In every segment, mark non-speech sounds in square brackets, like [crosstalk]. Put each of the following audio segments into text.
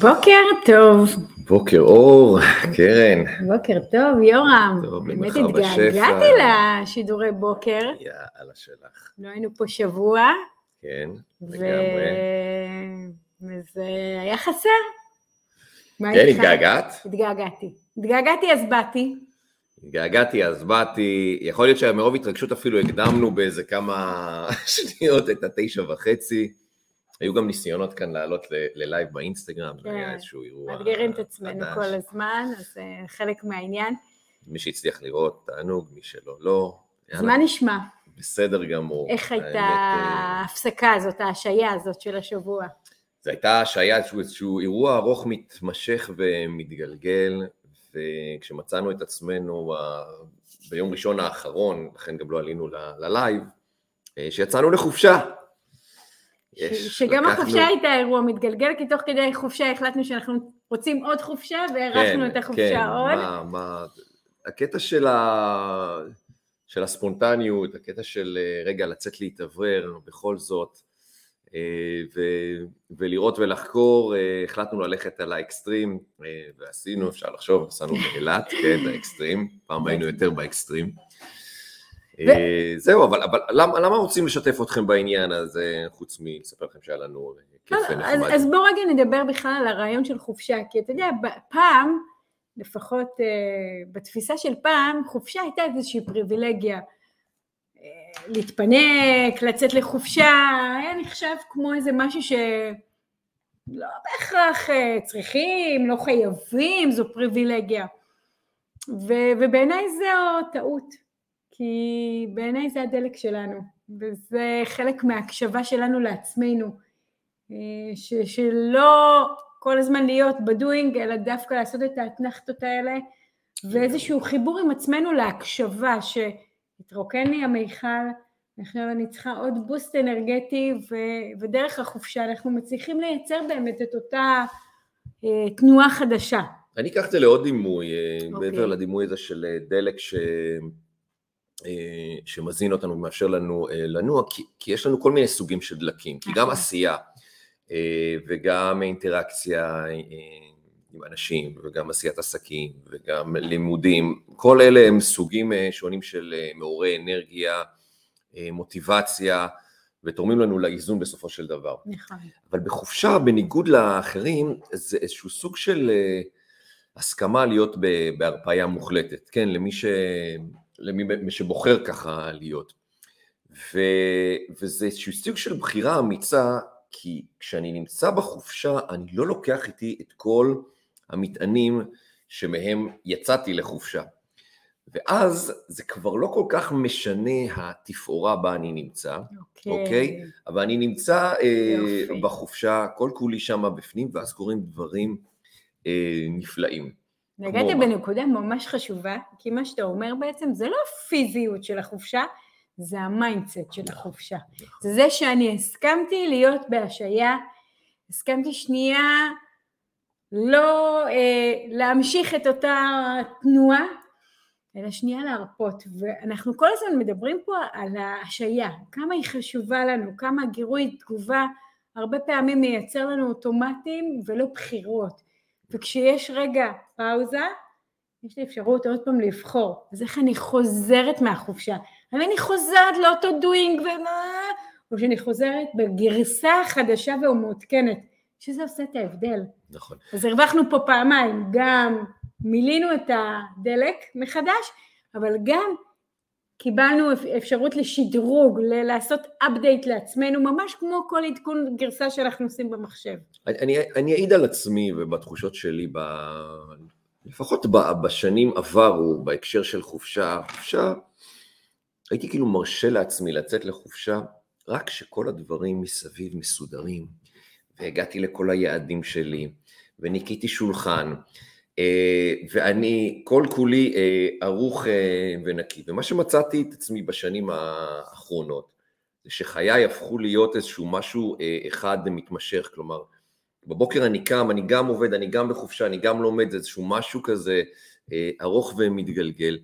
בוקר טוב. בוקר אור, קרן. בוקר טוב, יורם. טוב, באמת. התגעגעתי לשידורי בוקר. יאללה שלך. לא היינו פה שבוע, כן. לגמרי. וזה היה חסר. כן? התגעגעת? התגעגעתי. התגעגעתי אז באתי. התגעגעתי, אז באתי. יכול להיות שמרוב התרגשות אפילו הקדמנו באיזה כמה [laughs] שניות את התשע וחצי. היו גם ניסיונות כאן לעלות ללייב באינסטגרם, זה כן. היה איזשהו אירוע מאתגרים את עצמנו חדש. כל הזמן, אז זה חלק מהעניין. מי שהצליח לראות, תענוג, מי שלא, לא. אז מה נשמע? בסדר גמור. איך הייתה אה, ההפסקה הזאת, ההשעיה הזאת של השבוע? זה הייתה השעיה, איזשהו, אירוע ארוך מתמשך ומתגלגל, וכשמצאנו את עצמנו ה- ביום ראשון האחרון, לכן גם לא עלינו ל- ללייב, אה, שיצאנו לחופשה. יש, שגם לקחנו- החופשה הייתה אירוע מתגלגל, כי תוך כדי חופשה החלטנו שאנחנו רוצים עוד חופשה, והארכנו את החופשה כן, עוד. מה, מה, הקטע של, ה, של הספונטניות, הקטע של אה, רגע לצאת להתאוורר בכל זאת, אה, ו, ולראות ולחקור, אה, החלטנו ללכת על האקסטרים, ועשינו, אפשר לחשוב, נסענו באילת, כן, [laughs] האקסטרים, פעם היינו יותר באקסטרים. אה, זהו, אבל, אבל למה, למה רוצים לשתף אתכם בעניין הזה, חוץ מלספר לכם שהיה לנו אה, כיף לא, אז, ונחמד? אז בואו רגע נדבר בכלל על הרעיון של חופשה, כי אתה יודע, פעם, לפחות אה, בתפיסה של פעם, חופשה הייתה איזושהי פריבילגיה. להתפנק, לצאת לחופשה, היה נחשב כמו איזה משהו שלא בהכרח אה, צריכים, לא חייבים, זו פריבילגיה. ו- ובעיניי זו טעות, כי בעיניי זה הדלק שלנו, וזה חלק מההקשבה שלנו לעצמנו. אה, ש, שלא כל הזמן להיות בדואינג, אלא דווקא לעשות את האתנחתות האלה, ואיזשהו חיבור עם עצמנו להקשבה, שהתרוקן לי המיכל, עכשיו אני צריכה עוד בוסט אנרגטי, ו, ודרך החופשה אנחנו מצליחים לייצר באמת את אותה אה, תנועה חדשה. אני אקח את זה לעוד דימוי, אה, אוקיי. מעבר לדימוי הזה של אה, דלק ש... אה, שמזין אותנו ומאפשר לנו אה, לנוע, כי, כי יש לנו כל מיני סוגים של דלקים, כי גם נכון. עשייה אה, וגם אינטראקציה עם אנשים וגם עשיית עסקים וגם לימודים, כל אלה הם סוגים שונים של מעוררי אנרגיה, מוטיבציה ותורמים לנו לאיזון בסופו של דבר. נכון. אבל בחופשה, בניגוד לאחרים, זה איזשהו סוג של הסכמה להיות בהרפאיה מוחלטת, כן, למי, ש... למי שבוחר ככה להיות. ו... וזה איזשהו סוג של בחירה אמיצה, כי כשאני נמצא בחופשה, אני לא לוקח איתי את כל המטענים שמהם יצאתי לחופשה. ואז זה כבר לא כל כך משנה התפאורה בה אני נמצא, אוקיי? אבל אני נמצא אה, יופי. בחופשה, כל כולי שם בפנים, ואז קורים דברים אה, נפלאים. נגעת? בנקודה ממש חשובה, כי מה שאתה אומר בעצם זה לא הפיזיות של החופשה, זה ה mindset של החופשה. זה זה שאני הסכמתי להיות בהשעיה, הסכמתי שנייה לא אה, להמשיך את אותה תנועה, אלא שנייה להרפות. ואנחנו כל הזמן מדברים פה על ההשעיה, כמה היא חשובה לנו, כמה גירוי תגובה הרבה פעמים מייצר לנו אוטומטים ולא בחירות. וכשיש רגע פאוזה, יש לי אפשרות עוד פעם לבחור. אז איך אני חוזרת מהחופשה? האם אני חוזרת לאותו דוינג ומה... או שאני חוזרת בגרסה החדשה והמעודכנת, שזה עושה את ההבדל. נכון. אז הרווחנו פה פעמיים, גם מילינו את הדלק מחדש, אבל גם קיבלנו אפ- אפשרות לשדרוג, לעשות update לעצמנו, ממש כמו כל עדכון גרסה שאנחנו עושים במחשב. אני, אני, אעיד על עצמי ובתחושות שלי, ב, לפחות ב, בשנים עברו, בהקשר של חופשה, חופשה, הייתי כאילו מרשה לעצמי לצאת לחופשה, רק כשכל הדברים מסביב מסודרים, והגעתי לכל היעדים שלי, וניקיתי שולחן, אה, ואני כל כולי אה, ערוך אה, ונקי. ומה שמצאתי את עצמי בשנים האחרונות, זה שחיי הפכו להיות איזשהו משהו אחד מתמשך, כלומר, בבוקר אני קם, אני גם עובד, אני גם בחופשה, אני גם לומד, זה איזשהו משהו כזה אה, ארוך ומתגלגל.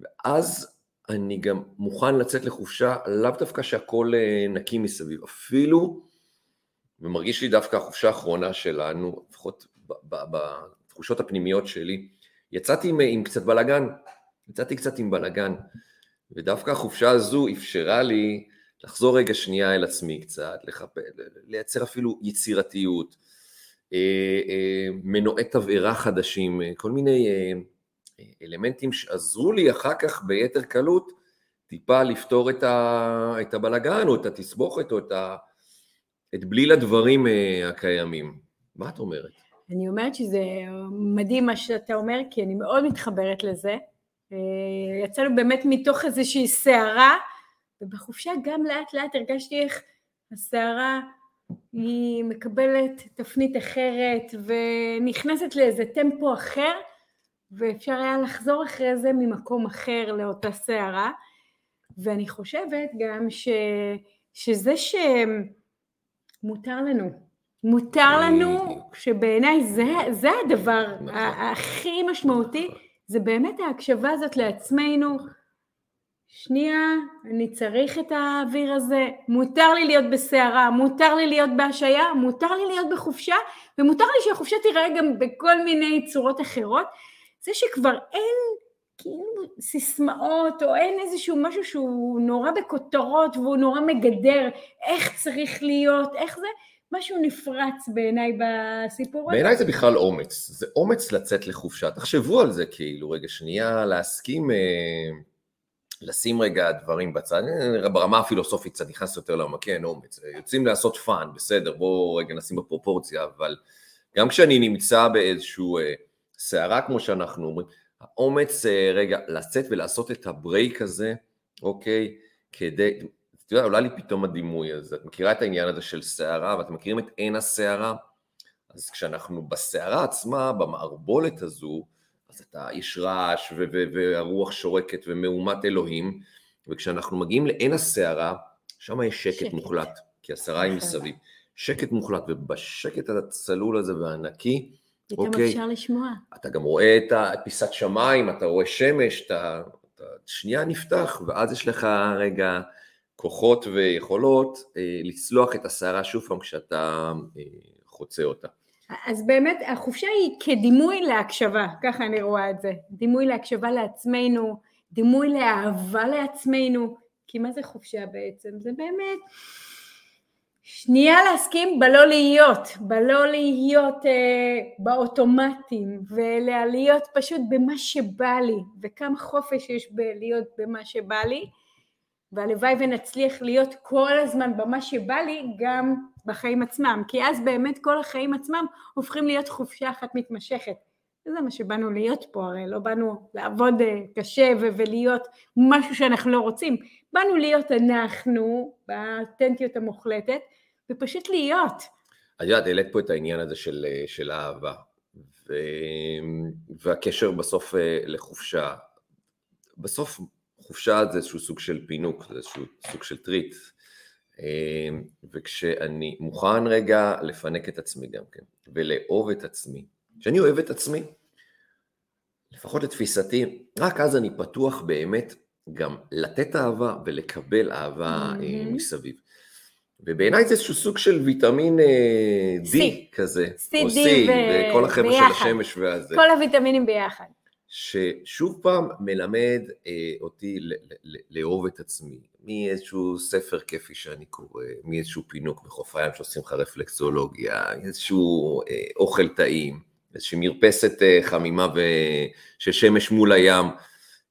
ואז אני גם מוכן לצאת לחופשה, לאו דווקא שהכל אה, נקי מסביב, אפילו ומרגיש לי דווקא החופשה האחרונה שלנו, לפחות בתחושות הפנימיות שלי, יצאתי עם, עם קצת בלאגן, יצאתי קצת עם בלאגן, ודווקא החופשה הזו אפשרה לי לחזור רגע שנייה אל עצמי קצת, לחפ... לייצר אפילו יצירתיות, אה, אה, מנועי תבערה חדשים, אה, כל מיני אלמנטים שעזרו לי אחר כך ביתר קלות טיפה לפתור את, ה... את הבלגן או את התסבוכת או את, ה... את בליל הדברים הקיימים. מה את אומרת? אני אומרת שזה מדהים מה שאתה אומר, כי אני מאוד מתחברת לזה. יצאנו באמת מתוך איזושהי סערה, ובחופשה גם לאט לאט הרגשתי איך הסערה היא מקבלת תפנית אחרת ונכנסת לאיזה טמפו אחר, ואפשר היה לחזור אחרי זה ממקום אחר לאותה סערה. ואני חושבת גם ש, שזה שמותר לנו, מותר לנו, שבעיניי זה, זה הדבר נכון. הכי משמעותי, זה באמת ההקשבה הזאת לעצמנו, שנייה, אני צריך את האוויר הזה, מותר לי להיות בסערה, מותר לי להיות בהשעיה, מותר לי להיות בחופשה, ומותר לי שהחופשה תיראה גם בכל מיני צורות אחרות. זה שכבר אין כאילו סיסמאות, או אין איזשהו משהו שהוא נורא בכותרות והוא נורא מגדר, איך צריך להיות, איך זה, משהו נפרץ בעיניי בסיפור הזה. בעיניי זה בכלל אומץ, זה אומץ לצאת לחופשה, תחשבו על זה כאילו, רגע שנייה, להסכים... אה... לשים רגע דברים בצד, ברמה הפילוסופית קצת נכנס יותר לעומק, כן, אומץ, יוצאים לעשות fun, בסדר, בואו רגע נשים בפרופורציה, אבל גם כשאני נמצא באיזשהו אה, סערה, כמו שאנחנו אומרים, האומץ אה, רגע לצאת ולעשות את הברייק הזה, אוקיי, כדי, אתה יודע, עולה לי פתאום הדימוי הזה, את מכירה את העניין הזה של סערה, ואתם מכירים את עין הסערה? אז כשאנחנו בסערה עצמה, במערבולת הזו, אז אתה, יש רעש והרוח שורקת ומהומת אלוהים, וכשאנחנו מגיעים לעין הסערה, שם יש שקט, שקט. מוחלט, כי הסערה היא נכון. מסביב. שקט מוחלט, ובשקט הצלול הזה והנקי, פתאום אוקיי, אפשר לשמוע. אתה גם רואה את פיסת שמיים, אתה רואה שמש, אתה, אתה שנייה נפתח, ואז יש לך רגע כוחות ויכולות אה, לצלוח את הסערה שוב פעם כשאתה אה, חוצה אותה. אז באמת החופשה היא כדימוי להקשבה, ככה אני רואה את זה, דימוי להקשבה לעצמנו, דימוי לאהבה לעצמנו, כי מה זה חופשה בעצם? זה באמת שנייה להסכים בלא להיות, בלא להיות אה, באוטומטים, ולהיות פשוט במה שבא לי, וכמה חופש יש בלהיות במה שבא לי, והלוואי ונצליח להיות כל הזמן במה שבא לי גם בחיים עצמם, כי אז באמת כל החיים עצמם הופכים להיות חופשה אחת מתמשכת. וזה מה שבאנו להיות פה, הרי לא באנו לעבוד אה, קשה ולהיות משהו שאנחנו לא רוצים, באנו להיות אנחנו באותנטיות המוחלטת ופשוט להיות. את יודעת, העלית פה את העניין הזה של, אה, של אהבה ו... והקשר בסוף אה, לחופשה. בסוף חופשה זה איזשהו סוג של פינוק, זה איזשהו סוג של טריט. אמ, וכשאני מוכן רגע לפנק את עצמי גם כן, ולאהוב את עצמי, כשאני אוהב את עצמי, לפחות לתפיסתי, רק אז אני פתוח באמת גם לתת אהבה ולקבל אהבה mm-hmm. מסביב. ובעיניי זה איזשהו סוג של ויטמין אה, D C. כזה, C, או C, C, וכל החבר'ה של השמש והזה. כל הוויטמינים ביחד. ששוב פעם מלמד אה, אותי לאהוב את עצמי, מאיזשהו ספר כיפי שאני קורא, מאיזשהו פינוק בחוף הים שעושים לך רפלקסולוגיה, איזשהו אה, אוכל טעים, איזושהי מרפסת אה, חמימה ו... של שמש מול הים,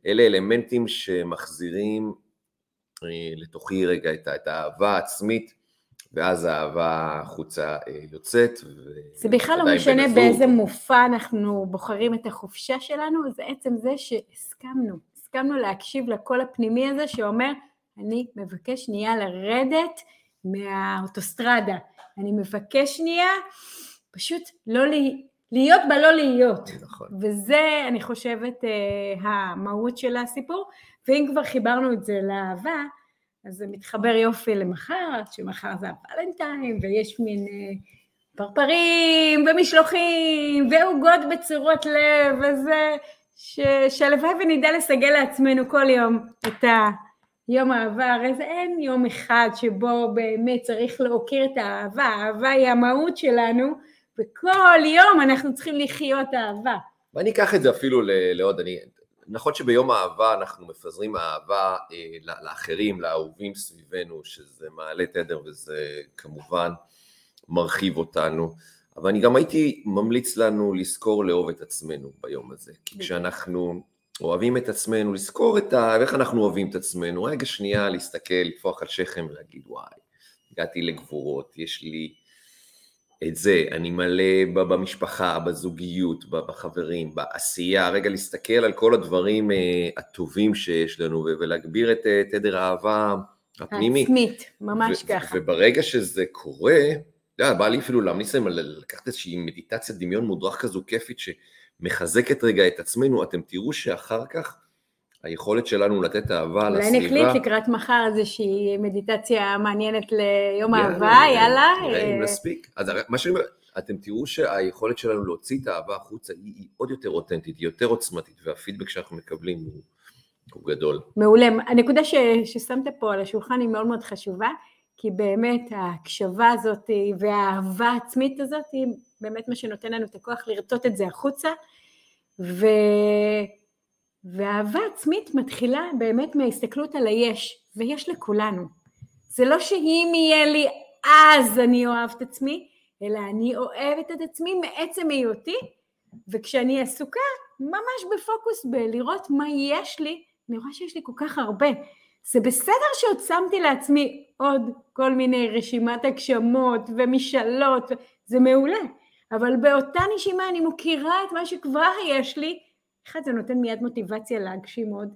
אלה אלמנטים שמחזירים אה, לתוכי רגע את, את האהבה העצמית ואז האהבה החוצה אה, יוצאת. זה בכלל לא משנה באיזה מופע אנחנו בוחרים את החופשה שלנו, זה עצם זה שהסכמנו, הסכמנו להקשיב לקול הפנימי הזה שאומר, אני מבקש שנייה לרדת מהאוטוסטרדה, אני מבקש שנייה פשוט לא להיות בלא להיות. נכון. וזה, אני חושבת, אה, המהות של הסיפור, ואם כבר חיברנו את זה לאהבה, אז זה מתחבר יופי למחר, שמחר זה הוולנטיים, ויש מין אה, פרפרים ומשלוחים ועוגות בצורות לב וזה, שהלוואי ונדע לסגל לעצמנו כל יום את יום אהבה, הרי זה אין יום אחד שבו באמת צריך להוקיר את האהבה, האהבה היא המהות שלנו, וכל יום אנחנו צריכים לחיות אהבה. ואני אקח את זה אפילו לעוד, אני, נכון שביום האהבה אנחנו מפזרים אהבה אה, לאחרים, לאהובים סביבנו, שזה מעלה תדר וזה כמובן מרחיב אותנו, אבל אני גם הייתי ממליץ לנו לזכור לאהוב את עצמנו ביום הזה, כי כשאנחנו אוהבים את עצמנו, לזכור את ה... איך אנחנו אוהבים את עצמנו, רגע שנייה להסתכל, לפוח על שכם ולהגיד וואי, הגעתי לגבורות, יש לי את זה, אני מלא במשפחה, בזוגיות, בחברים, בעשייה, רגע להסתכל על כל הדברים uh, הטובים שיש לנו ולהגביר את uh, תדר האהבה הפנימי. העצמית, ממש ו- ככה. וברגע שזה קורה, אתה יודע, בא לי אפילו להמליץ להם לקחת איזושהי מדיטציה דמיון מודרך כזו כיפית שמחזקת רגע את עצמנו, אתם תראו שאחר כך היכולת שלנו לתת אהבה לסביבה. אולי נקליט לקראת מחר איזושהי מדיטציה מעניינת ליום האהבה, יאללה. נראה אם נספיק. אז מה שאני אומר, אתם תראו שהיכולת שלנו להוציא את האהבה החוצה היא, היא עוד יותר אותנטית, היא יותר עוצמתית, והפידבק שאנחנו מקבלים הוא, הוא גדול. מעולה. הנקודה ש, ששמת פה על השולחן היא מאוד מאוד חשובה, כי באמת ההקשבה הזאת והאהבה העצמית הזאת היא באמת מה שנותן לנו את הכוח לרטוט את זה החוצה, ו... ואהבה עצמית מתחילה באמת מההסתכלות על היש, ויש לכולנו. זה לא שאם יהיה לי אז אני אוהב את עצמי, אלא אני אוהבת את עצמי מעצם היותי, וכשאני עסוקה ממש בפוקוס בלראות מה יש לי, אני רואה שיש לי כל כך הרבה. זה בסדר שעוד שמתי לעצמי עוד כל מיני רשימת הגשמות ומשאלות, זה מעולה, אבל באותה נשימה אני מוקירה את מה שכבר יש לי, אחד, זה נותן מיד מוטיבציה להגשים עוד.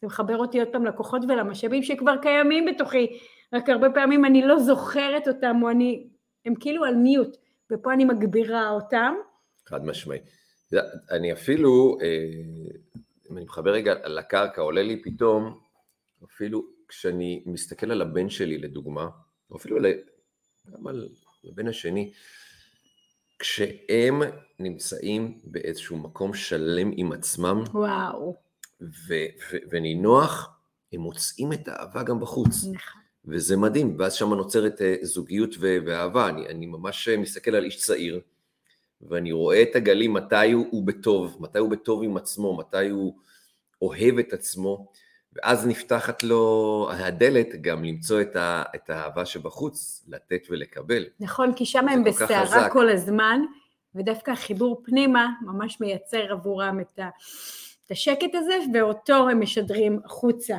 זה מחבר אותי עוד פעם לכוחות ולמשאבים שכבר קיימים בתוכי, רק הרבה פעמים אני לא זוכרת אותם, או אני, הם כאילו על מיוט, ופה אני מגבירה אותם. חד משמעי. אני אפילו, אה, אם אני מחבר רגע לקרקע, עולה לי פתאום, אפילו כשאני מסתכל על הבן שלי לדוגמה, או אפילו גם על הבן השני, כשהם נמצאים באיזשהו מקום שלם עם עצמם, וואו. ו- ו- ונינוח, הם מוצאים את האהבה גם בחוץ. נכון. וזה מדהים, ואז שם נוצרת אה, זוגיות ו- ואהבה. אני, אני ממש אה, מסתכל על איש צעיר, ואני רואה את הגלים מתי הוא, הוא בטוב, מתי הוא בטוב עם עצמו, מתי הוא אוהב את עצמו, ואז נפתחת לו הדלת גם למצוא את, ה, את האהבה שבחוץ, לתת ולקבל. נכון, כי שם הם בסערה כל הזמן, ודווקא החיבור פנימה ממש מייצר עבורם את, ה, את השקט הזה, ואותו הם משדרים החוצה,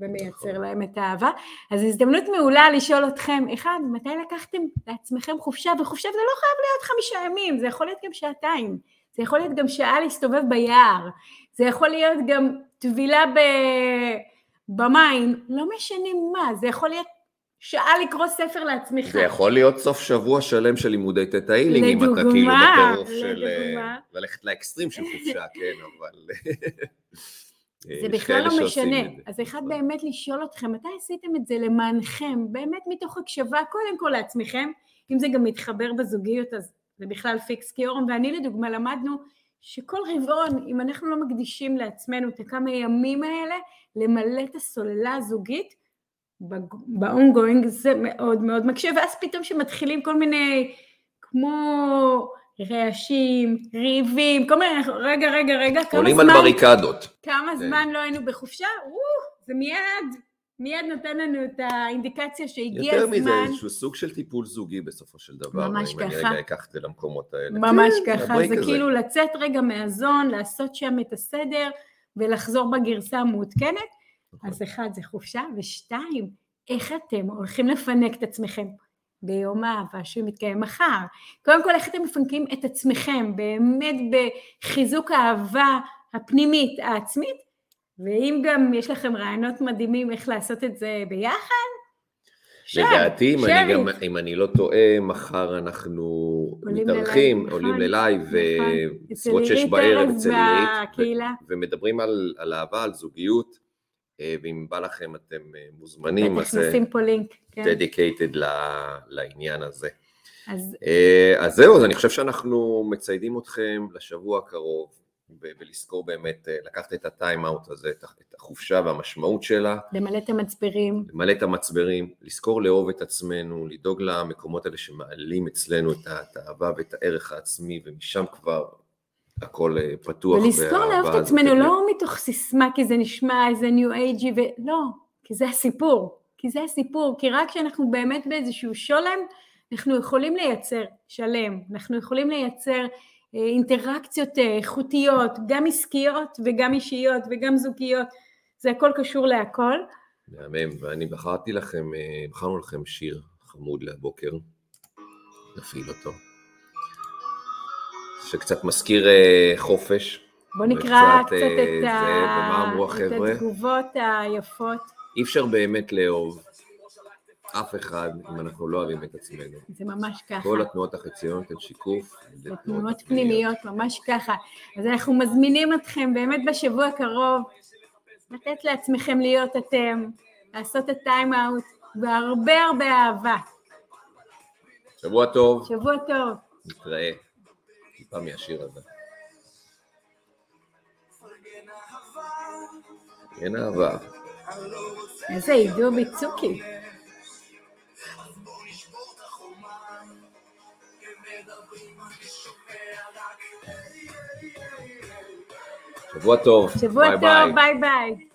ומייצר נכון. להם את האהבה. אז הזדמנות מעולה לשאול אתכם, אחד, מתי לקחתם לעצמכם חופשה? וחופשה זה לא חייב להיות חמישה ימים, זה יכול להיות גם שעתיים, זה יכול להיות גם שעה להסתובב ביער, זה יכול להיות גם טבילה ב... במים, לא משנה מה, זה יכול להיות שעה לקרוא ספר לעצמך. זה יכול להיות סוף שבוע שלם של לימודי תטא הילינג, אם אתה כאילו בטירוף של אה, ללכת לאקסטרים של חופשה, [laughs] כן, אבל... זה בכלל לא משנה. אז אחד באמת לשאול אתכם, מתי עשיתם את זה למענכם, באמת מתוך הקשבה, קודם כל לעצמכם, אם זה גם מתחבר בזוגיות, אז זה בכלל פיקס, כי אורן ואני לדוגמה למדנו שכל רבעון, אם אנחנו לא מקדישים לעצמנו את הכמה ימים האלה, למלא את הסוללה הזוגית, ב-ongoing זה מאוד מאוד מקשה, ואז פתאום שמתחילים כל מיני, כמו רעשים, ריבים, כל מיני, רגע, רגע, רגע, כמה זמן... עולים על בריקדות. כמה כן. זמן לא היינו בחופשה? או, זה מיד מיד נותן לנו את האינדיקציה שהגיע יותר הזמן. יותר מזה, איזשהו סוג של טיפול זוגי בסופו של דבר. ממש ככה. אם אני רגע אקח את זה למקומות האלה. ממש כן, ככה, זה, זה כאילו לצאת רגע מהזון, לעשות שם את הסדר ולחזור בגרסה המעודכנת. נכון. אז אחד, זה חופשה, ושתיים, איך אתם הולכים לפנק את עצמכם ביום האהבה שמתקיים מחר. קודם כל, איך אתם מפנקים את עצמכם באמת בחיזוק האהבה הפנימית העצמית, ואם גם יש לכם רעיונות מדהימים איך לעשות את זה ביחד, לדעתי, אם, אני גם, אם אני לא טועה, מחר אנחנו מתארחים, עולים ללייב, נכון. בסביבות שש בערב אצל עירית, ומדברים על, על אהבה, על זוגיות, אה, ואם בא לכם אתם אה, מוזמנים, אז נשים פה לינק, כן. dedicated לעניין הזה. אז... אה, אז זהו, אז אני חושב שאנחנו מציידים אתכם לשבוע הקרוב, ולזכור באמת, אה, לקחת את הטיים אאוט הזה, את החופשה והמשמעות שלה, למלא את המצברים. למלא את המצברים, לזכור לאהוב את עצמנו, לדאוג למקומות האלה שמעלים אצלנו את האהבה ואת הערך העצמי, ומשם כבר הכל אה, פתוח. ולזכור לאהוב את עצמנו באמת. לא מתוך סיסמה כי זה נשמע איזה ניו אייג'י ולא, כי זה הסיפור, כי זה הסיפור, כי רק כשאנחנו באמת באיזשהו שולם, אנחנו יכולים לייצר שלם, אנחנו יכולים לייצר אינטראקציות אה, איכותיות, גם עסקיות וגם אישיות וגם זוגיות, זה הכל קשור להכל. מהמם, ואני בחרתי לכם, אה, בחרנו לכם שיר חמוד לבוקר, נפעיל אותו, שקצת מזכיר אה, חופש. בוא נקרא קצת אה, את, זה, ה... ומה אמרו את? התגובות היפות, אי אפשר באמת לאהוב אף אחד אם אנחנו לא אוהבים את עצמנו. זה ממש ככה. כל התנועות החציוניות הן שיקוף. זה תנועות פנימיות, ממש ככה. אז אנחנו מזמינים אתכם באמת בשבוע הקרוב לתת לעצמכם להיות אתם, לעשות את טיים אאוט, והרבה הרבה אהבה. שבוע טוב, שבוע טוב. נתראה. טיפה מהשיר הזה. אין אהבה. איזה עידו ביצוקי. שבוע טוב. שבוע ביי ביי. טוב, ביי ביי.